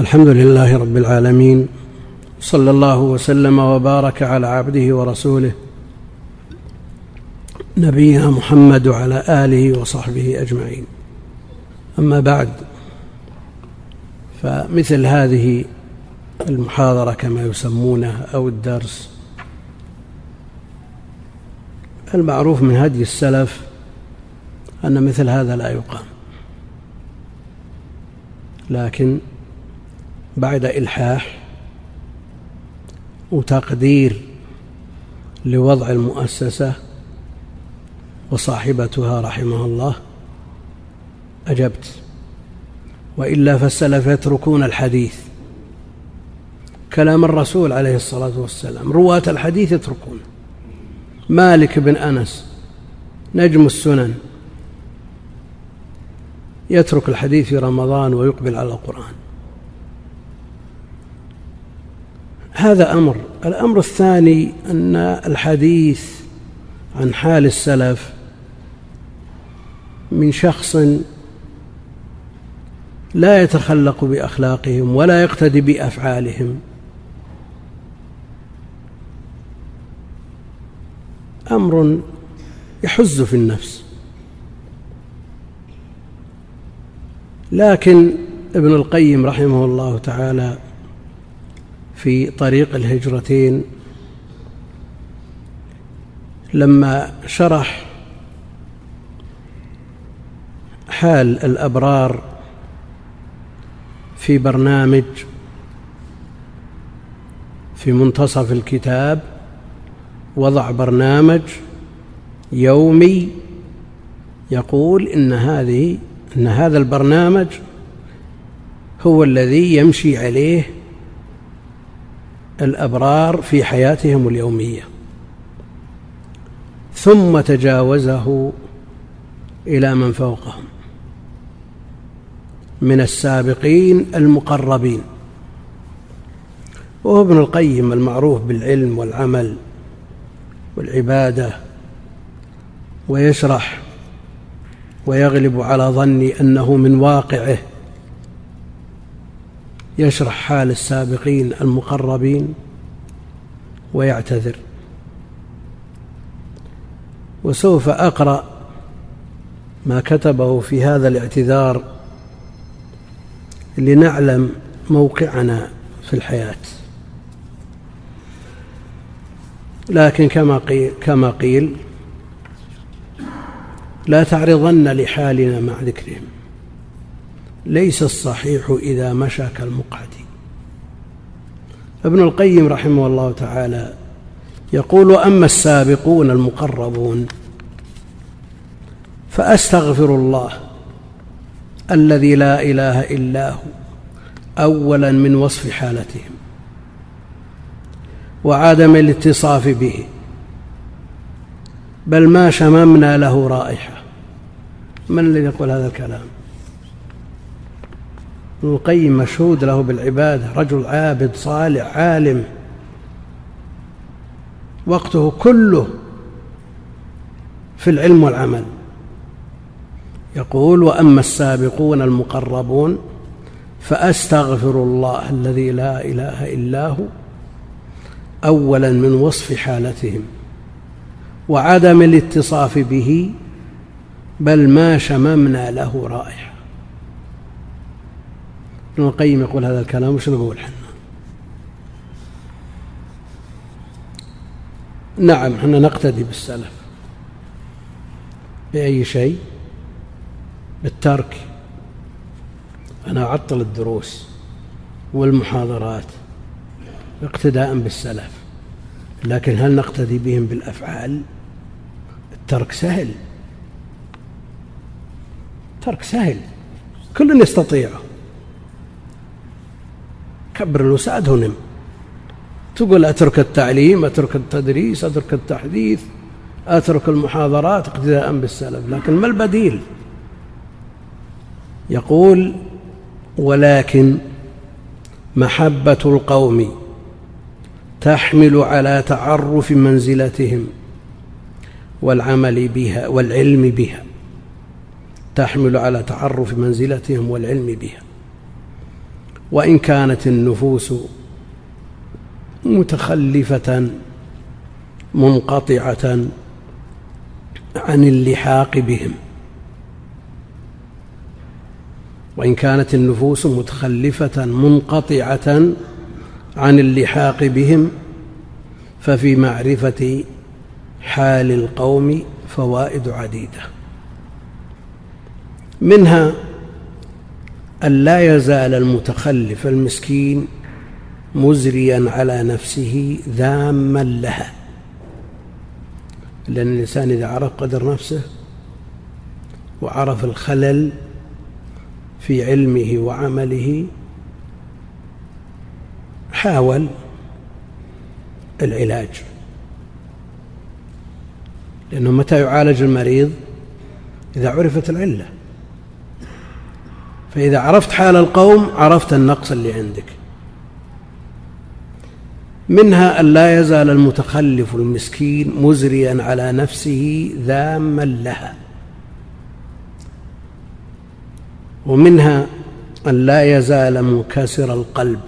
الحمد لله رب العالمين صلى الله وسلم وبارك على عبده ورسوله نبينا محمد وعلى آله وصحبه أجمعين. أما بعد فمثل هذه المحاضرة كما يسمونها أو الدرس المعروف من هدي السلف أن مثل هذا لا يقام. لكن بعد إلحاح وتقدير لوضع المؤسسة وصاحبتها رحمه الله أجبت. وإلا فالسلف يتركون الحديث. كلام الرسول عليه الصلاة والسلام رواة الحديث يتركون. مالك بن أنس نجم السنن يترك الحديث في رمضان ويقبل على القرآن. هذا أمر. الأمر الثاني أن الحديث عن حال السلف من شخص لا يتخلق بأخلاقهم ولا يقتدي بأفعالهم. أمر يحز في النفس. لكن ابن القيم رحمه الله تعالى في طريق الهجرتين. لما شرح حال الأبرار في برنامج في منتصف الكتاب وضع برنامج يومي يقول إن هذه أن هذا البرنامج هو الذي يمشي عليه الأبرار في حياتهم اليومية. ثم تجاوزه إلى من فوقهم. من السابقين المقربين. وهو ابن القيم المعروف بالعلم والعمل والعبادة ويشرح ويغلب على ظني أنه من واقعه. يشرح حال السابقين المقربين ويعتذر. وسوف أقرأ ما كتبه في هذا الاعتذار لنعلم موقعنا في الحياة. لكن كما قيل, كما قيل لا تعرضن لحالنا مع ذكرهم. ليس الصحيح إذا مشى كالمقعد. ابن القيم رحمه الله تعالى يقول وأما السابقون المقربون فأستغفر الله الذي لا إله إلا هو أولا من وصف حالتهم وعدم الاتصاف به بل ما شممنا له رائحة. من الذي يقول هذا الكلام؟ ابن القيم مشهود له بالعبادة رجل عابد صالح عالم. وقته كله في العلم والعمل. يقول وأما السابقون المقربون فأستغفر الله الذي لا إله إلا هو اولا من وصف حالتهم وعدم الاتصاف به بل ما شممنا له رائحة. ابن القيم يقول هذا الكلام وش نقول حنا نعم حنا نقتدي بالسلف بأي شيء؟ بالترك. أنا أعطل الدروس والمحاضرات اقتداء بالسلف لكن هل نقتدي بهم بالأفعال؟ الترك سهل. ترك سهل. كل يستطيعه كبر الوساد ونم تقول أترك التعليم أترك التدريس أترك التحديث أترك المحاضرات اقتداء بالسلف لكن ما البديل؟ يقول ولكن محبة القوم تحمل على تعرف منزلتهم والعمل بها والعلم بها تحمل على تعرف منزلتهم والعلم بها. وإن كانت النفوس متخلفة منقطعة عن اللحاق بهم. وإن كانت النفوس متخلفة منقطعة عن اللحاق بهم ففي معرفة حال القوم فوائد عديدة. منها أن لا يزال المتخلف المسكين مزريا على نفسه ذاما لها. لأن الإنسان إذا عرف قدر نفسه وعرف الخلل في علمه وعمله حاول العلاج. لأنه متى يعالج المريض؟ إذا عرفت العلة. فإذا عرفت حال القوم عرفت النقص اللي عندك. منها أن لا يزال المتخلف المسكين مزريا على نفسه ذاما لها. ومنها أن لا يزال منكسر القلب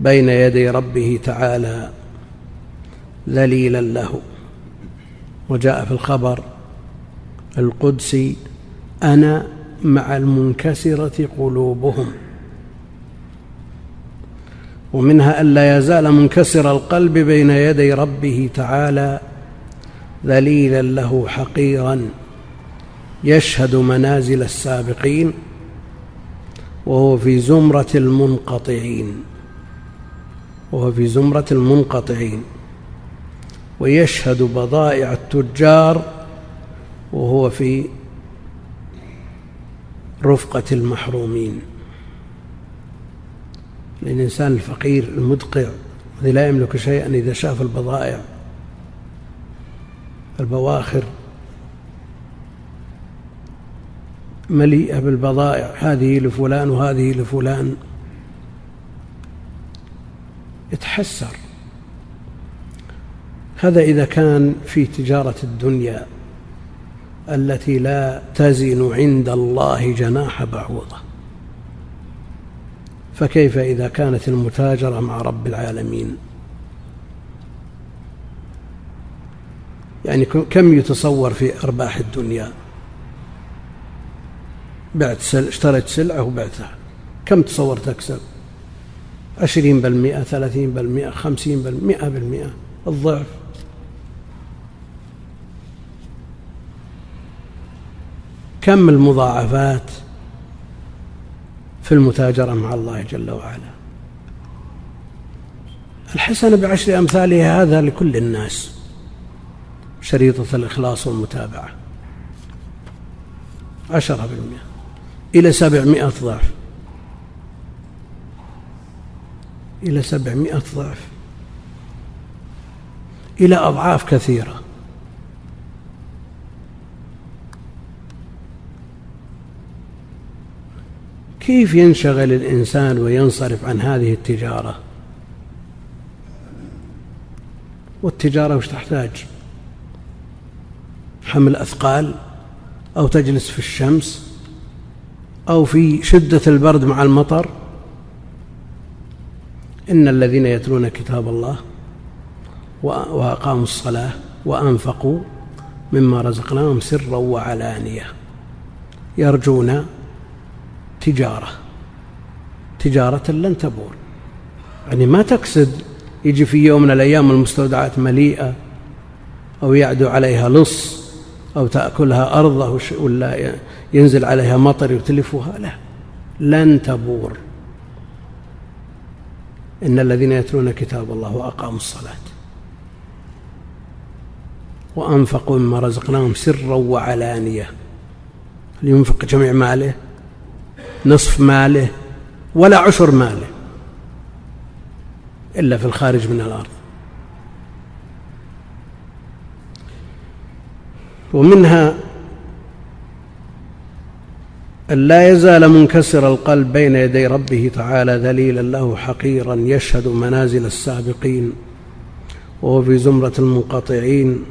بين يدي ربه تعالى ذليلا له. وجاء في الخبر القدسي أنا مع المنكسرة قلوبهم. ومنها ألا يزال منكسر القلب بين يدي ربه تعالى ذليلا له حقيرا يشهد منازل السابقين وهو في زمرة المنقطعين. وهو في زمرة المنقطعين. ويشهد بضائع التجار وهو في رفقة المحرومين. الإنسان الفقير المدقع الذي لا يملك شيئا إذا شاف البضائع البواخر مليئة بالبضائع. هذه لفلان وهذه لفلان. يتحسر. هذا إذا كان في تجارة الدنيا. التي لا تزن عند الله جناح بعوضة. فكيف إذا كانت المتاجرة مع رب العالمين؟ يعني كم يتصور في أرباح الدنيا؟ بعت سل... اشتريت سلعة وبعتها. كم تصور تكسب؟ عشرين بالمئة ثلاثين بالمئة خمسين بالمئة بالمئة. الضعف. كم المضاعفات في المتاجرة مع الله جل وعلا؟ الحسنة بعشر أمثالها هذا لكل الناس شريطة الإخلاص والمتابعة. عشرة بالمئة إلى سبعمائة ضعف. إلى سبعمائة ضعف. إلى أضعاف كثيرة. كيف ينشغل الإنسان وينصرف عن هذه التجارة؟ والتجارة وش تحتاج؟ حمل أثقال أو تجلس في الشمس أو في شدة البرد مع المطر؟ إن الذين يتلون كتاب الله وأقاموا الصلاة وأنفقوا مما رزقناهم سرا وعلانية. يرجون تجارة. تجارة لن تبور يعني ما تقصد يجي في يوم من الأيام المستودعات مليئة أو يعدو عليها لص أو تأكلها أرضه ولا ينزل عليها مطر يتلفها. لا لن تبور إن الذين يتلون كتاب الله وأقاموا الصلاة وأنفقوا مما رزقناهم سرا وعلانية. لينفق جميع ماله نصف ماله ولا عشر ماله إلا في الخارج من الأرض. ومنها أن لا يزال منكسر القلب بين يدي ربه تعالى ذليلا له حقيرا يشهد منازل السابقين وهو في زمرة المنقطعين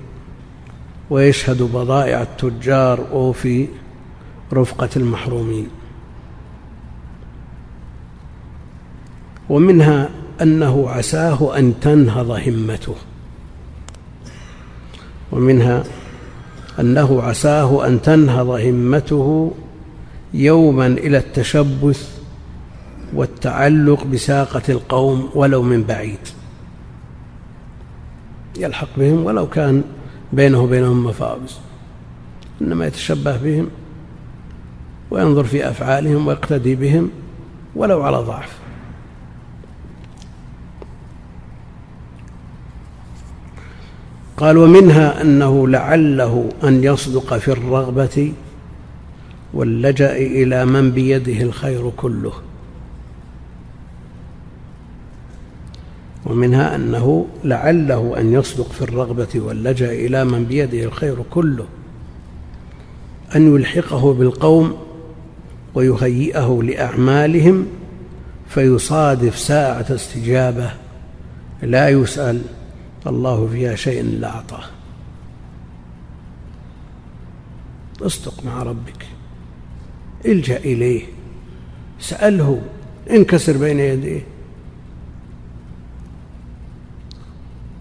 ويشهد بضائع التجار وهو في رفقة المحرومين. ومنها أنه عساه أن تنهض همته. ومنها أنه عساه أن تنهض همته يوما إلى التشبث والتعلق بساقة القوم ولو من بعيد. يلحق بهم ولو كان بينه وبينهم مفاوز. إنما يتشبه بهم وينظر في أفعالهم ويقتدي بهم ولو على ضعف. قال ومنها أنه لعله أن يصدق في الرغبة واللجأ إلى من بيده الخير كله. ومنها أنه لعله أن يصدق في الرغبة واللجأ إلى من بيده الخير كله. أن يلحقه بالقوم ويهيئه لأعمالهم فيصادف ساعة استجابة لا يسأل الله فيها شيء إلا أعطاه. أصدق مع ربك. إلجأ إليه. سأله. انكسر بين يديه.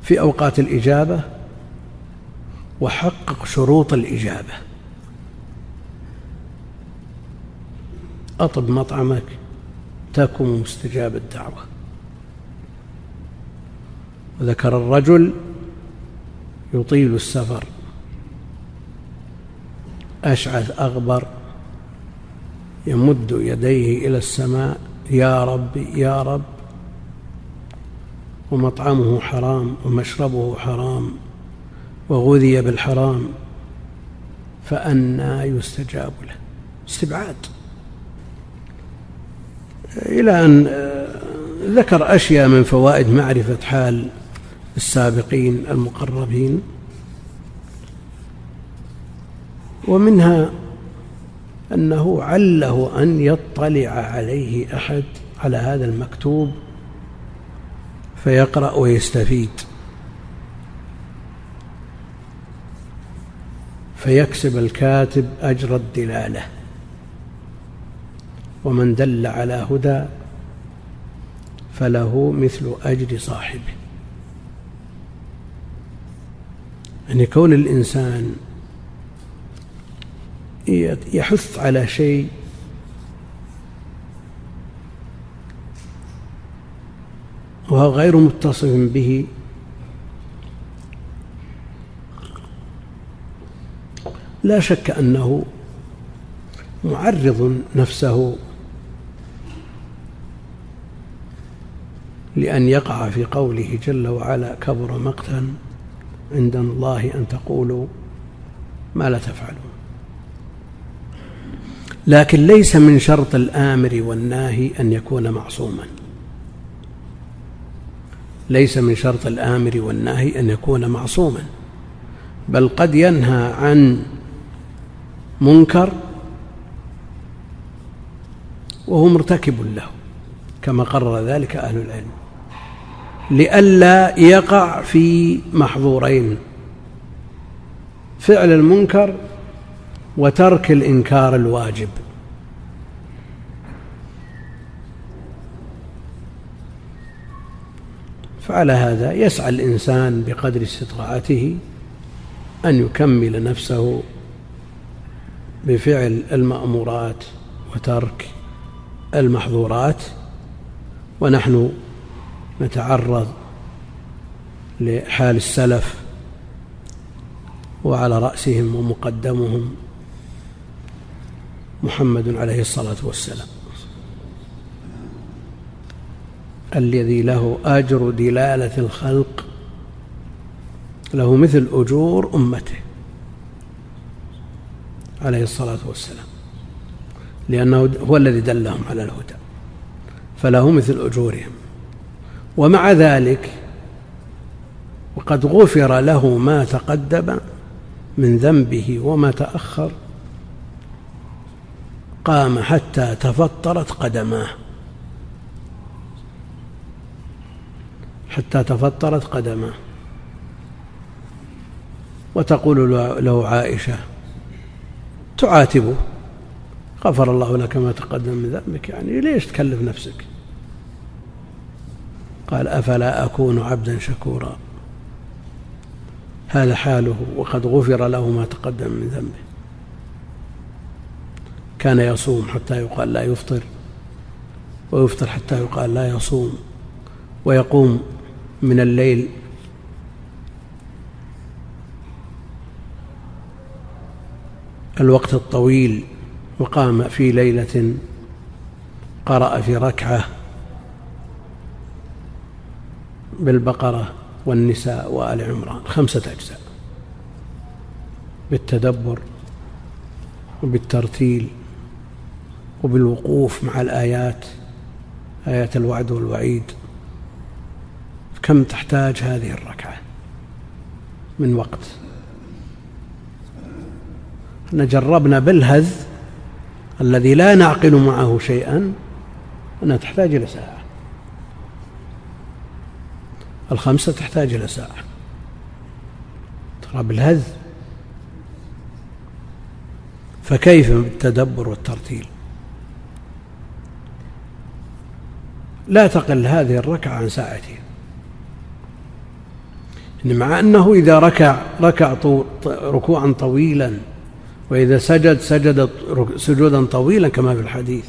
في أوقات الإجابة وحقق شروط الإجابة. أطب مطعمك تكن مستجاب الدعوة. وذكر الرجل يطيل السفر. أشعث أغبر يمد يديه إلى السماء يا رب يا رب. ومطعمه حرام ومشربه حرام وغذي بالحرام فأنى يستجاب له. استبعاد. إلى أن ذكر أشياء من فوائد معرفة حال السابقين المقربين. ومنها أنه عله أن يطلع عليه أحد على هذا المكتوب فيقرأ ويستفيد. فيكسب الكاتب أجر الدلالة. ومن دل على هدى فله مثل أجر صاحبه. يعني كون الإنسان يحث على شيء وهو غير متصف به لا شك أنه معرض نفسه لأن يقع في قوله جل وعلا كبر مقتا عند الله أن تقولوا ما لا تفعلون. لكن ليس من شرط الآمر والناهي أن يكون معصوما. ليس من شرط الآمر والناهي أن يكون معصوما. بل قد ينهى عن منكر وهو مرتكب له كما قرر ذلك أهل العلم. لئلا يقع في محظورين فعل المنكر وترك الإنكار الواجب. فعلى هذا يسعى الإنسان بقدر استطاعته أن يكمل نفسه بفعل المأمورات وترك المحظورات ونحن نتعرض لحال السلف وعلى رأسهم ومقدمهم محمد عليه الصلاة والسلام. الذي له أجر دلالة الخلق له مثل أجور أمته عليه الصلاة والسلام لأنه هو الذي دلهم على الهدى فله مثل أجورهم. ومع ذلك وقد غفر له ما تقدم من ذنبه وما تأخر. قام حتى تفطرت قدماه. حتى تفطرت قدماه. وتقول له عائشة تعاتبه. غفر الله لك ما تقدم من ذنبك يعني ليش تكلف نفسك؟ قال أفلا أكون عبدا شكورا؟ هذا حاله وقد غفر له ما تقدم من ذنبه. كان يصوم حتى يقال لا يفطر ويفطر حتى يقال لا يصوم ويقوم من الليل. الوقت الطويل وقام في ليلة قرأ في ركعة بالبقرة والنساء وآل عمران خمسة أجزاء. بالتدبر وبالترتيل وبالوقوف مع الآيات آيات الوعد والوعيد. كم تحتاج هذه الركعة من وقت؟ إحنا جربنا بالهذ الذي لا نعقل معه شيئا أنها تحتاج إلى ساعة. الخمسة تحتاج إلى ساعة. ترى بالهذ فكيف بالتدبر والترتيل؟ لا تقل هذه الركعة عن ساعتين. مع أنه إذا ركع ركع ركوعا طويلا وإذا سجد سجد سجودا طويلا كما في الحديث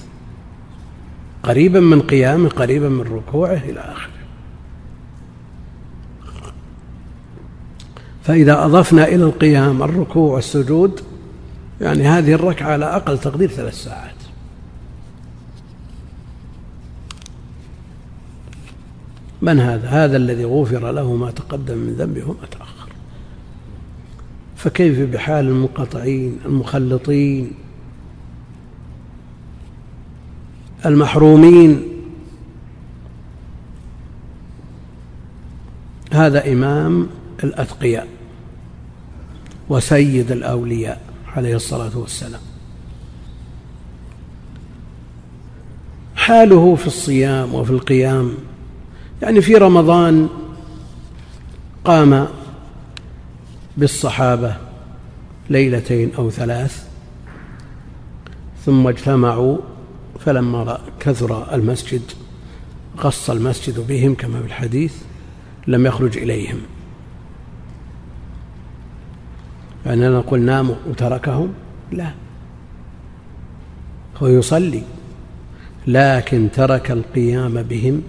قريبا من قيامه قريبا من ركوعه إلى آخره. فإذا أضفنا إلى القيام الركوع والسجود يعني هذه الركعة على أقل تقدير ثلاث ساعات. من هذا؟ هذا الذي غفر له ما تقدم من ذنبه وما تأخر. فكيف بحال المنقطعين المخلطين المحرومين؟ هذا إمام الأتقياء. وسيد الأولياء عليه الصلاة والسلام. حاله في الصيام وفي القيام يعني في رمضان قام بالصحابة ليلتين أو ثلاث ثم اجتمعوا فلما كثر المسجد غص المسجد بهم كما في الحديث لم يخرج إليهم. يعني نقول ناموا وتركهم؟ لا. هو يصلي لكن ترك القيام بهم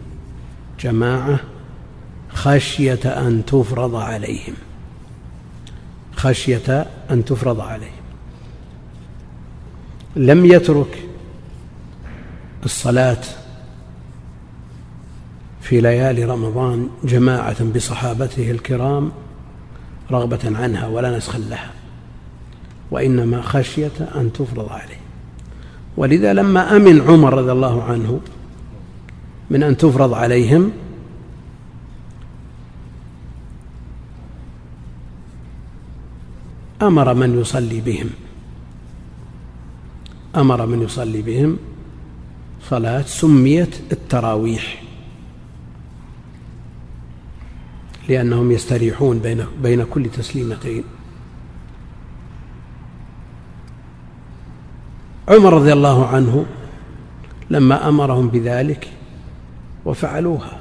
جماعة خشية أن تفرض عليهم. خشية أن تفرض عليهم. لم يترك الصلاة في ليالي رمضان جماعة بصحابته الكرام رغبة عنها ولا نسخا لها وإنما خشية أن تفرض عليه. ولذا لما أمن عمر رضي الله عنه من أن تفرض عليهم أمر من يصلي بهم أمر من يصلي بهم صلاة سميت التراويح. لأنهم يستريحون بين بين كل تسليمتين. عمر رضي الله عنه لما أمرهم بذلك وفعلوها.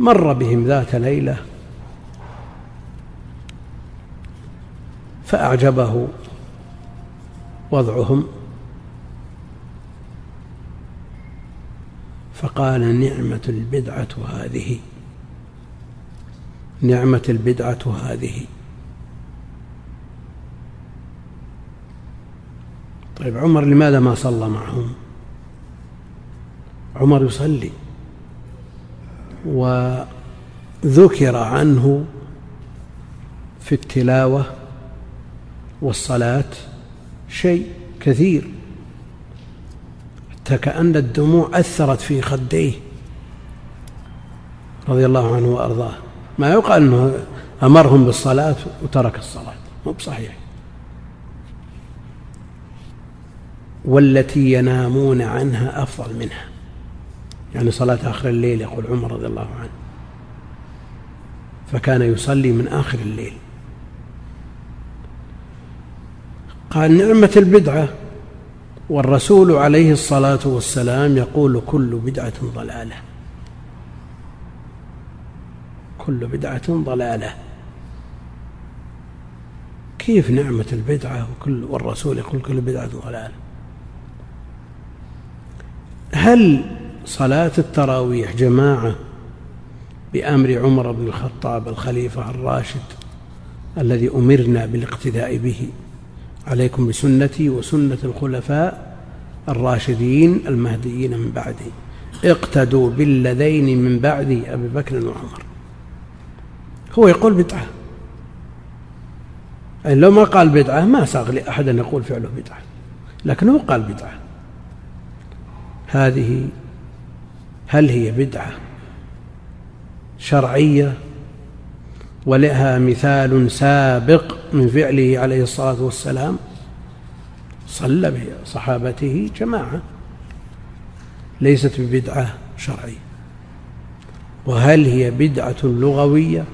مر بهم ذات ليلة فأعجبه وضعهم فقال نعمة البدعة هذه. نعمة البدعة هذه. طيب عمر لماذا ما صلى معهم؟ عمر يصلي وذكر عنه في التلاوة والصلاة شيء كثير. حتى كأن الدموع أثرت في خديه رضي الله عنه وأرضاه. ما يقال أنه أمرهم بالصلاة وترك الصلاة. مو بصحيح. والتي ينامون عنها أفضل منها. يعني صلاة آخر الليل يقول عمر رضي الله عنه. فكان يصلي من آخر الليل. قال نعمة البدعة. والرسول عليه الصلاة والسلام يقول كل بدعة ضلالة. كل بدعة ضلالة. كيف نعمة البدعة وكل والرسول يقول كل بدعة ضلالة؟ هل صلاة التراويح جماعة بأمر عمر بن الخطاب الخليفة الراشد الذي أمرنا بالاقتداء به عليكم بسنتي وسنة الخلفاء الراشدين المهديين من بعدي؟ اقتدوا بالذين من بعدي أبي بكر وعمر. هو يقول بدعة. يعني لو ما قال بدعة ما ساغ لأحد أن يقول فعله بدعة. لكنه قال بدعة. هذه هل هي بدعة شرعية؟ ولها مثال سابق من فعله عليه الصلاة والسلام؟ صلى بصحابته جماعة. ليست ببدعة شرعية. وهل هي بدعة لغوية؟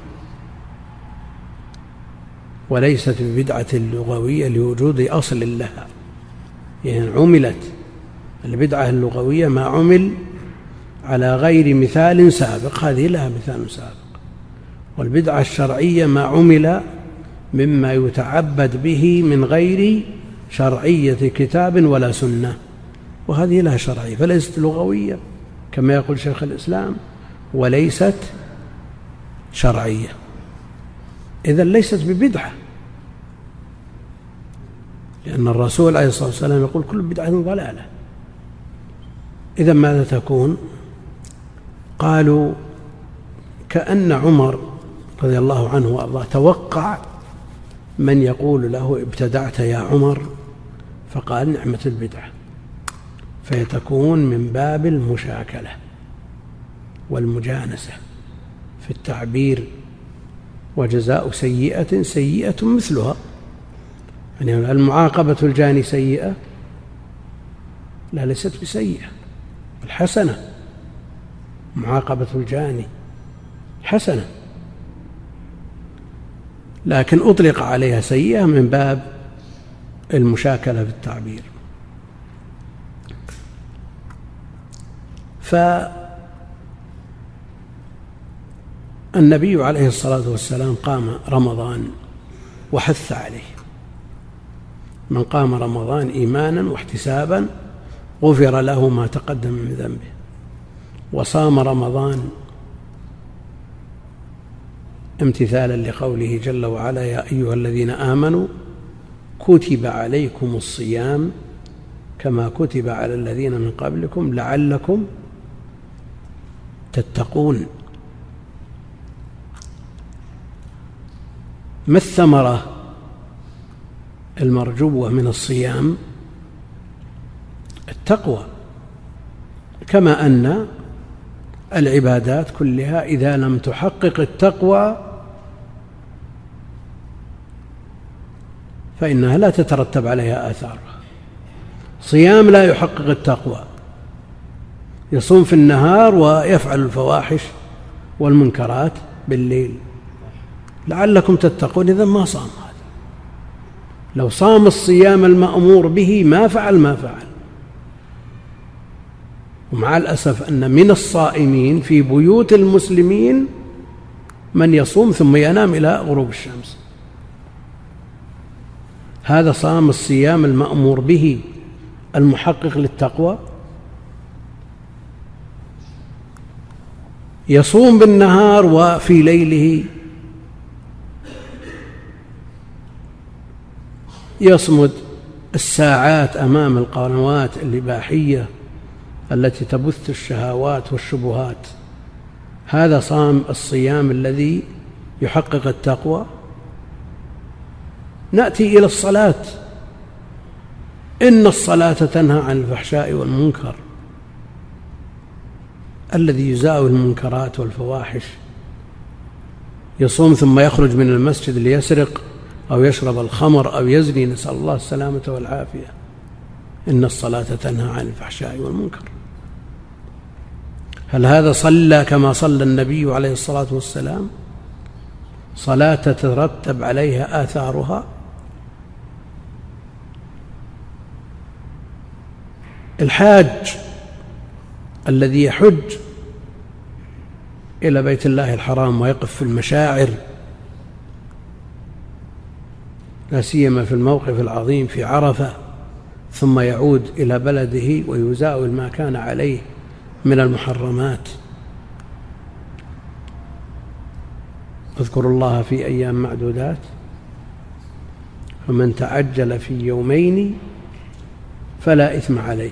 وليست ببدعة لغوية لوجود أصل لها. يعني عملت البدعة اللغوية ما عمل على غير مثال سابق. هذه لها مثال سابق. والبدعة الشرعية ما عمل مما يتعبد به من غير شرعية كتاب ولا سنة. وهذه لها شرعية فليست لغوية كما يقول شيخ الإسلام وليست شرعية. إذا ليست ببدعة. لأن الرسول عليه الصلاة والسلام يقول كل بدعة ضلالة. إذا ماذا تكون؟ قالوا كأن عمر رضي الله عنه وأرضاه توقع من يقول له ابتدعت يا عمر فقال نعمة البدعة. فيتكون من باب المشاكلة والمجانسة في التعبير وجزاء سيئة سيئة مثلها. يعني المعاقبة الجاني سيئة لا ليست بسيئة الحسنة. معاقبة الجاني حسنة. لكن أطلق عليها سيئة من باب المشاكلة في التعبير. فالنبي عليه الصلاة والسلام قام رمضان وحث عليه. من قام رمضان إيمانا واحتسابا غفر له ما تقدم من ذنبه. وصام رمضان امتثالا لقوله جل وعلا يا أيها الذين آمنوا كتب عليكم الصيام كما كتب على الذين من قبلكم لعلكم تتقون. ما الثمرة المرجوة من الصيام؟ التقوى. كما أن العبادات كلها إذا لم تحقق التقوى فإنها لا تترتب عليها آثار. صيام لا يحقق التقوى. يصوم في النهار ويفعل الفواحش والمنكرات بالليل. لعلكم تتقون. اذا ما صام هذا. لو صام الصيام المأمور به ما فعل ما فعل. ومع الأسف أن من الصائمين في بيوت المسلمين من يصوم ثم ينام إلى غروب الشمس. هذا صام الصيام المأمور به المحقق للتقوى. يصوم بالنهار وفي ليله يصمد الساعات أمام القنوات الاباحيه التي تبث الشهوات والشبهات. هذا صام الصيام الذي يحقق التقوى. نأتي إلى الصلاة. إن الصلاة تنهى عن الفحشاء والمنكر الذي يزاوي المنكرات والفواحش. يصوم ثم يخرج من المسجد ليسرق. أو يشرب الخمر أو يزني نسأل الله السلامة والعافية. إن الصلاة تنهى عن الفحشاء والمنكر. هل هذا صلى كما صلى النبي عليه الصلاة والسلام؟ صلاة تترتب عليها آثارها؟ الحاج الذي يحج إلى بيت الله الحرام ويقف في المشاعر لا سيما في الموقف العظيم في عرفة ثم يعود إلى بلده ويزاول ما كان عليه من المحرمات. اذكروا الله في أيام معدودات فمن تعجل في يومين فلا إثم عليه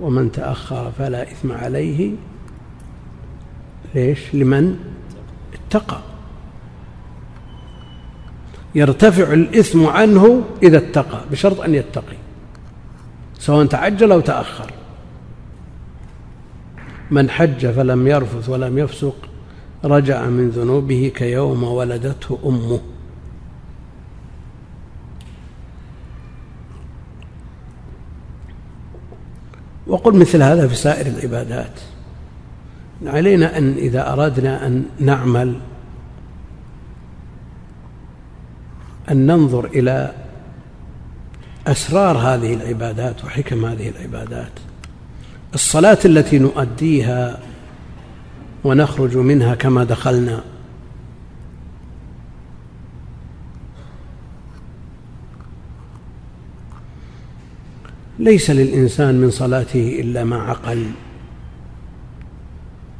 ومن تأخر فلا إثم عليه. ليش؟ لمن؟ اتقى. يرتفع الإثم عنه إذا اتقى بشرط أن يتقي سواء تعجل أو تأخر. من حج فلم يرفث ولم يفسق رجع من ذنوبه كيوم ولدته أمه. وقل مثل هذا في سائر العبادات. علينا أن إذا أردنا أن نعمل أن ننظر إلى أسرار هذه العبادات وحكم هذه العبادات. الصلاة التي نؤديها ونخرج منها كما دخلنا. ليس للإنسان من صلاته إلا ما عقل.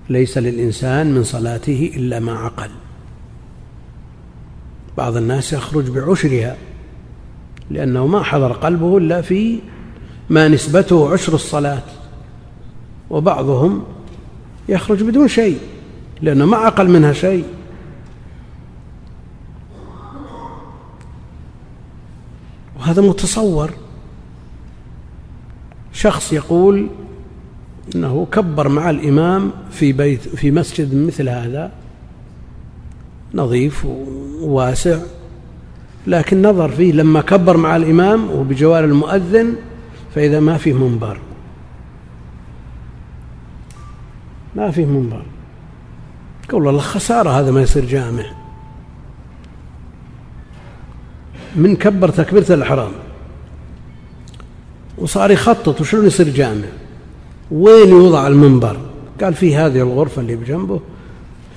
ليس للإنسان من صلاته إلا ما عقل. بعض الناس يخرج بعشرها لأنه ما حضر قلبه إلا في ما نسبته عشر الصلاة. وبعضهم يخرج بدون شيء لأنه ما عقل منها شيء. وهذا متصور. شخص يقول إنه كبر مع الإمام في بيت في مسجد مثل هذا نظيف وواسع. لكن نظر فيه لما كبر مع الإمام وبجوار المؤذن فإذا ما فيه منبر. ما فيه منبر. قول الله خسارة هذا ما يصير جامع. من كبر تكبيرة الإحرام. وصار يخطط وشلون يصير جامع. وين يوضع المنبر؟ قال في هذه الغرفة اللي بجنبه.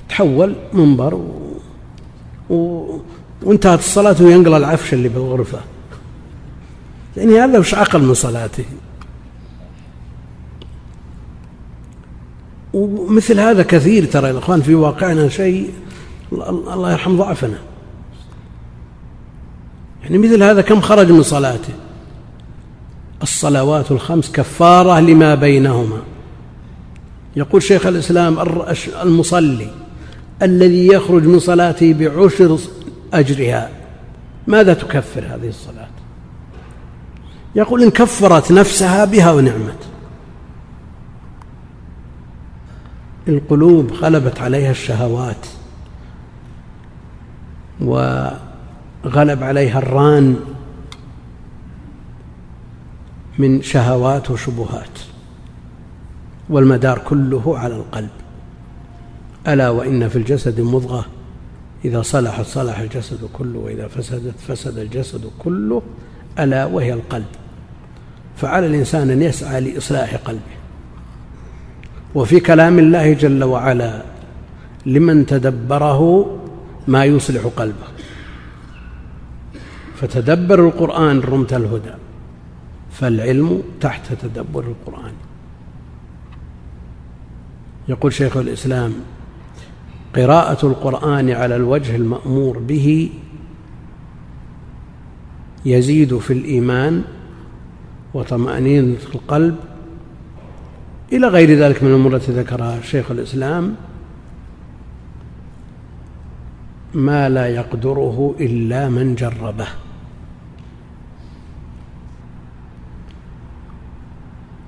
تحول منبر. وانتهت الصلاة وينقل العفش اللي بالغرفة يعني هذا وش عقل من صلاته. ومثل هذا كثير ترى الإخوان في واقعنا شيء الله يرحم ضعفنا. يعني مثل هذا كم خرج من صلاته؟ الصلوات الخمس كفارة لما بينهما. يقول شيخ الإسلام المصلي الذي يخرج من صلاته بعشر أجرها. ماذا تكفر هذه الصلاة؟ يقول إن كفرت نفسها بها ونعمت. القلوب غلبت عليها الشهوات وغلب عليها الران من شهوات وشبهات والمدار كله على القلب. ألا وإن في الجسد مضغة؟ إذا صلحت صلح الجسد كله وإذا فسدت فسد الجسد كله ألا وهي القلب. فعلى الإنسان أن يسعى لإصلاح قلبه. وفي كلام الله جل وعلا لمن تدبره ما يصلح قلبه. فتدبر القرآن رمت الهدى فالعلم تحت تدبر القرآن. يقول شيخ الإسلام قراءة القرآن على الوجه المأمور به يزيد في الإيمان وطمأنينة القلب إلى غير ذلك من الأمور التي ذكرها شيخ الإسلام ما لا يقدره إلا من جربه.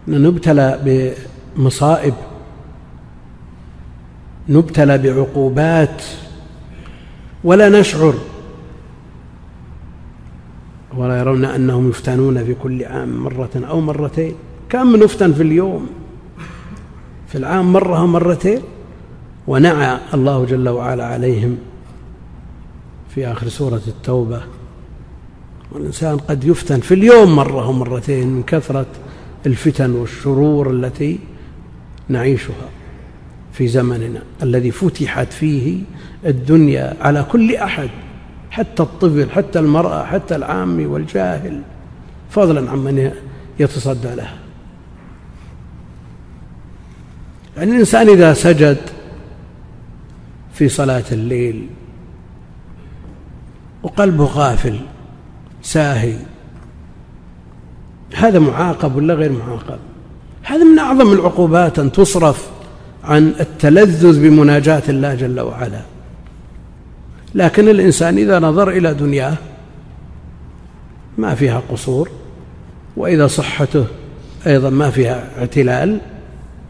نبتلى بمصائب نبتلى بعقوبات ولا نشعر. ولا يرون أنهم يفتنون في كل عام مرة أو مرتين. كم نفتن في اليوم؟ في العام مرة ومرتين ونعى الله جل وعلا عليهم في آخر سورة التوبة. والإنسان قد يفتن في اليوم مرة ومرتين من كثرة الفتن والشرور التي نعيشها. في زمننا الذي فتحت فيه الدنيا على كل أحد حتى الطفل حتى المرأة حتى العامي والجاهل فضلا عمن يتصدى لها. يعني الإنسان إذا سجد في صلاة الليل وقلبه غافل ساهي هذا معاقب ولا غير معاقب؟ هذا من أعظم العقوبات أن تصرف عن التلذذ بمناجاة الله جل وعلا. لكن الإنسان إذا نظر إلى دنياه ما فيها قصور وإذا صحته أيضا ما فيها اعتلال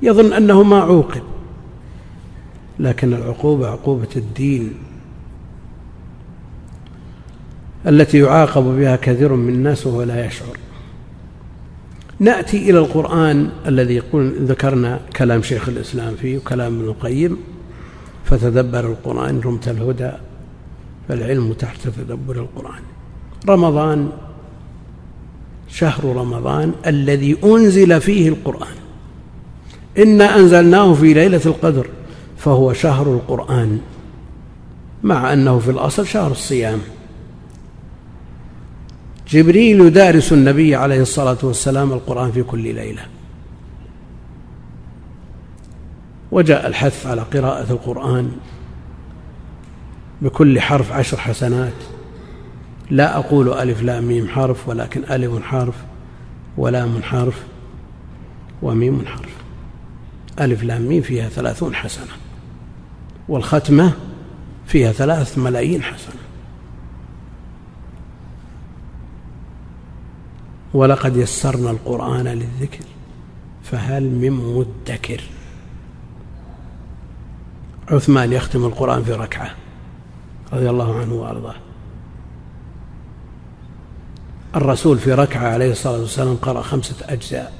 يظن أنه ما عوقب لكن العقوبة عقوبة الدين التي يعاقب بها كثير من الناس وهو لا يشعر. نأتي إلى القرآن الذي ذكرنا كلام شيخ الإسلام فيه وكلام ابن القيم فتدبر القرآن رمت الهدى فالعلم تحت تدبر القرآن. رمضان شهر رمضان الذي أنزل فيه القرآن. إنا أنزلناه في ليلة القدر فهو شهر القرآن مع أنه في الأصل شهر الصيام. جبريل يدارس النبي عليه الصلاة والسلام القرآن في كل ليلة. وجاء الحث على قراءة القرآن بكل حرف عشر حسنات. لا أقول ألف لام ميم حرف ولكن ألف حرف ولام حرف وميم حرف. ألف لام ميم فيها ثلاثون حسنة والختمة فيها ثلاث ملايين حسنة. ولقد يسرنا القرآن للذكر فهل من مدكر؟ عثمان يختم القرآن في ركعة رضي الله عنه وأرضاه. الرسول في ركعة عليه الصلاة والسلام قرأ خمسة أجزاء.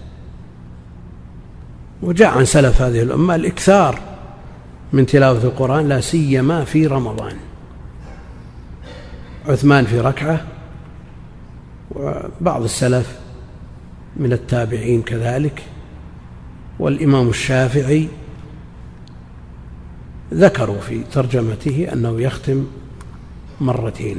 وجاء عن سلف هذه الأمة الإكثار من تلاوة القرآن لا سيما في رمضان. عثمان في ركعة وبعض السلف من التابعين كذلك والإمام الشافعي ذكروا في ترجمته أنه يختم مرتين.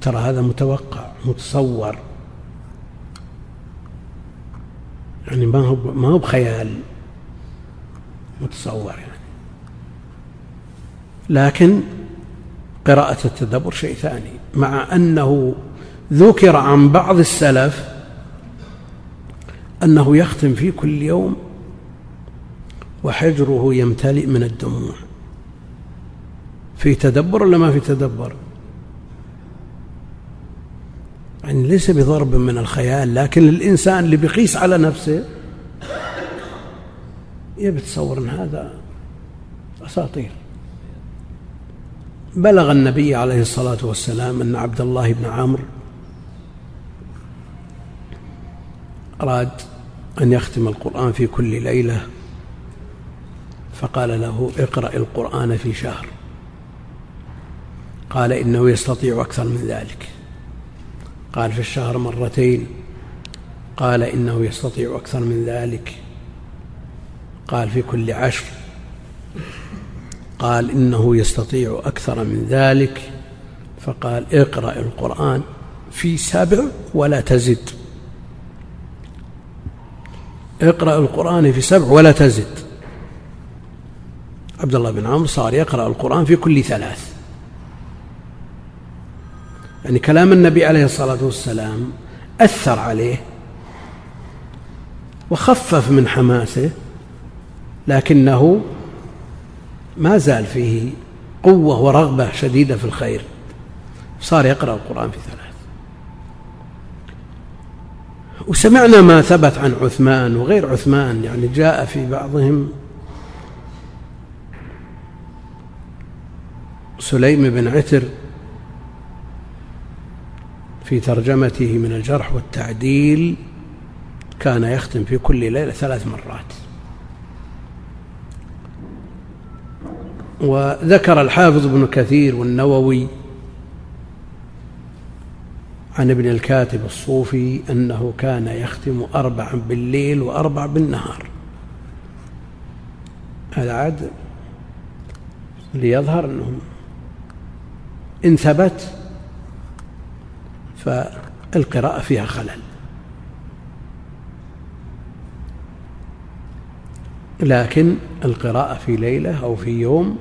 ترى هذا متوقع متصور. يعني ما هو ما هو بخيال متصور يعني. لكن قراءة التدبر شيء ثاني مع أنه ذكر عن بعض السلف أنه يختم في كل يوم وحجره يمتلئ من الدموع. في تدبر ولا ما في تدبر؟ يعني ليس بضرب من الخيال لكن الإنسان اللي بيقيس على نفسه يبي تصور أن هذا أساطير. بلغ النبي عليه الصلاة والسلام أن عبد الله بن عمرو أراد أن يختم القرآن في كل ليلة فقال له اقرأ القرآن في شهر. قال إنه يستطيع أكثر من ذلك. قال في الشهر مرتين. قال إنه يستطيع أكثر من ذلك. قال في كل عشر. قال إنه يستطيع أكثر من ذلك فقال اقرأ القرآن في سبع ولا تزد. اقرأ القرآن في سبع ولا تزد. عبد الله بن عمرو صار يقرأ القرآن في كل ثلاث. يعني كلام النبي عليه الصلاة والسلام أثر عليه وخفف من حماسه لكنه ما زال فيه قوة ورغبة شديدة في الخير. صار يقرأ القرآن في ثلاث. وسمعنا ما ثبت عن عثمان وغير عثمان يعني جاء في بعضهم سليم بن عتر في ترجمته من الجرح والتعديل كان يختم في كل ليلة ثلاث مرات. وذكر الحافظ ابن كثير والنووي عن ابن الكاتب الصوفي أنه كان يختم أربعا بالليل وأربع بالنهار. هذا عاد ليظهر أنه إن ثبت فالقراءة فيها خلل. لكن القراءة في ليلة أو في يوم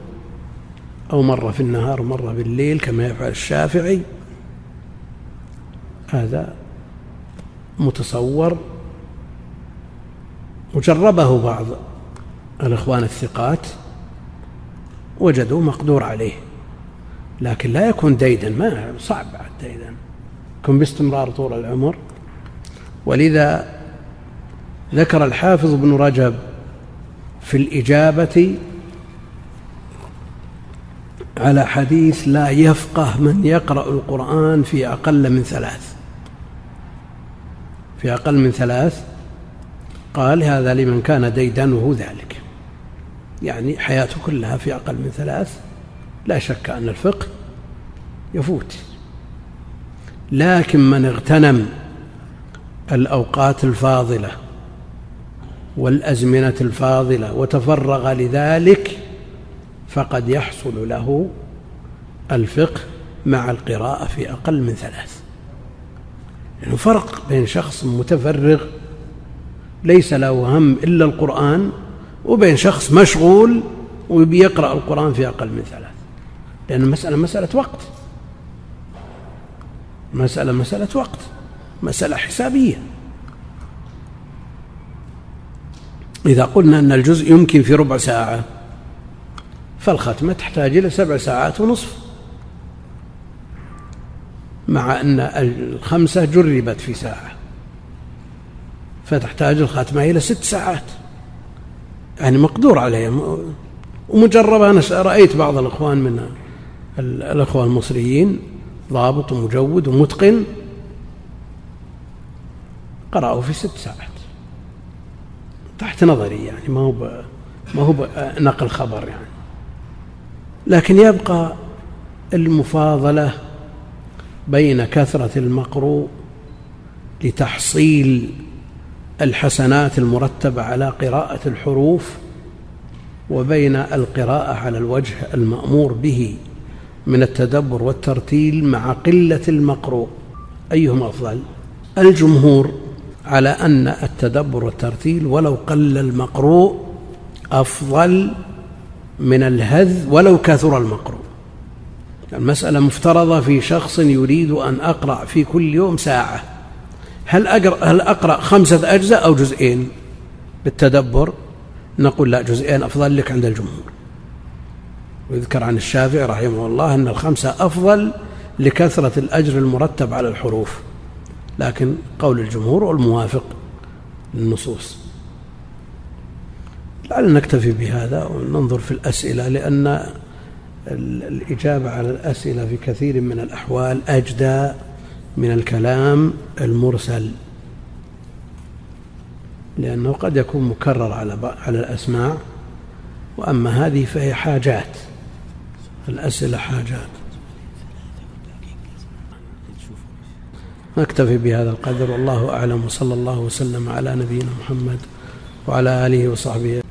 أو مرة في النهار ومرة بالليل كما يفعل الشافعي هذا متصور. وجربه بعض الإخوان الثقات وجدوا مقدور عليه لكن لا يكون ديدا ما صعب بعد ديدا يكون باستمرار طول العمر. ولذا ذكر الحافظ ابن رجب في الإجابة على حديث لا يفقه من يقرأ القرآن في أقل من ثلاث. في أقل من ثلاث. قال هذا لمن كان ديدنه ذلك. يعني حياته كلها في أقل من ثلاث. لا شك أن الفقه يفوت. لكن من اغتنم الأوقات الفاضلة والأزمنة الفاضلة وتفرغ لذلك فقد يحصل له الفقه مع القراءة في أقل من ثلاث. يعني فرق بين شخص متفرغ ليس له هم إلا القرآن وبين شخص مشغول وبيقرأ القرآن في أقل من ثلاث. لأن المسألة مسألة وقت. مسألة مسألة وقت. مسألة حسابية. إذا قلنا أن الجزء يمكن في ربع ساعة فالختمة تحتاج إلى سبع ساعات ونصف. مع أن الخمسة جربت في ساعة فتحتاج الختمة إلى ست ساعات. يعني مقدور عليها. ومجربة أنا رأيت بعض الإخوان من الأخوة المصريين ضابط ومجود ومتقن قرأوا في ست ساعات. تحت نظري يعني ما هو ما هو نقل خبر يعني. لكن يبقى المفاضلة بين كثرة المقروء لتحصيل الحسنات المرتبة على قراءة الحروف وبين القراءة على الوجه المأمور به من التدبر والترتيل مع قلة المقروء. أيهما أفضل؟ الجمهور على أن التدبر والترتيل ولو قل المقروء أفضل من الهذ ولو كثر المقروء المسألة مفترضة في شخص يريد أن أقرأ في كل يوم ساعة. هل أقرأ, هل أقرأ خمسة أجزاء أو جزئين؟ بالتدبر نقول لا جزئين أفضل لك عند الجمهور. ويذكر عن الشافعي رحمه الله أن الخمسة أفضل لكثرة الأجر المرتب على الحروف. لكن قول الجمهور والموافق للنصوص. لعل نكتفي بهذا وننظر في الأسئلة لأن الإجابة على الأسئلة في كثير من الأحوال أجدى من الكلام المرسل. لأنه قد يكون مكرر على على الأسماع وأما هذه فهي حاجات. الأسئلة حاجات. نكتفي بهذا القدر والله أعلم وصلى الله وسلم على نبينا محمد وعلى آله وصحبه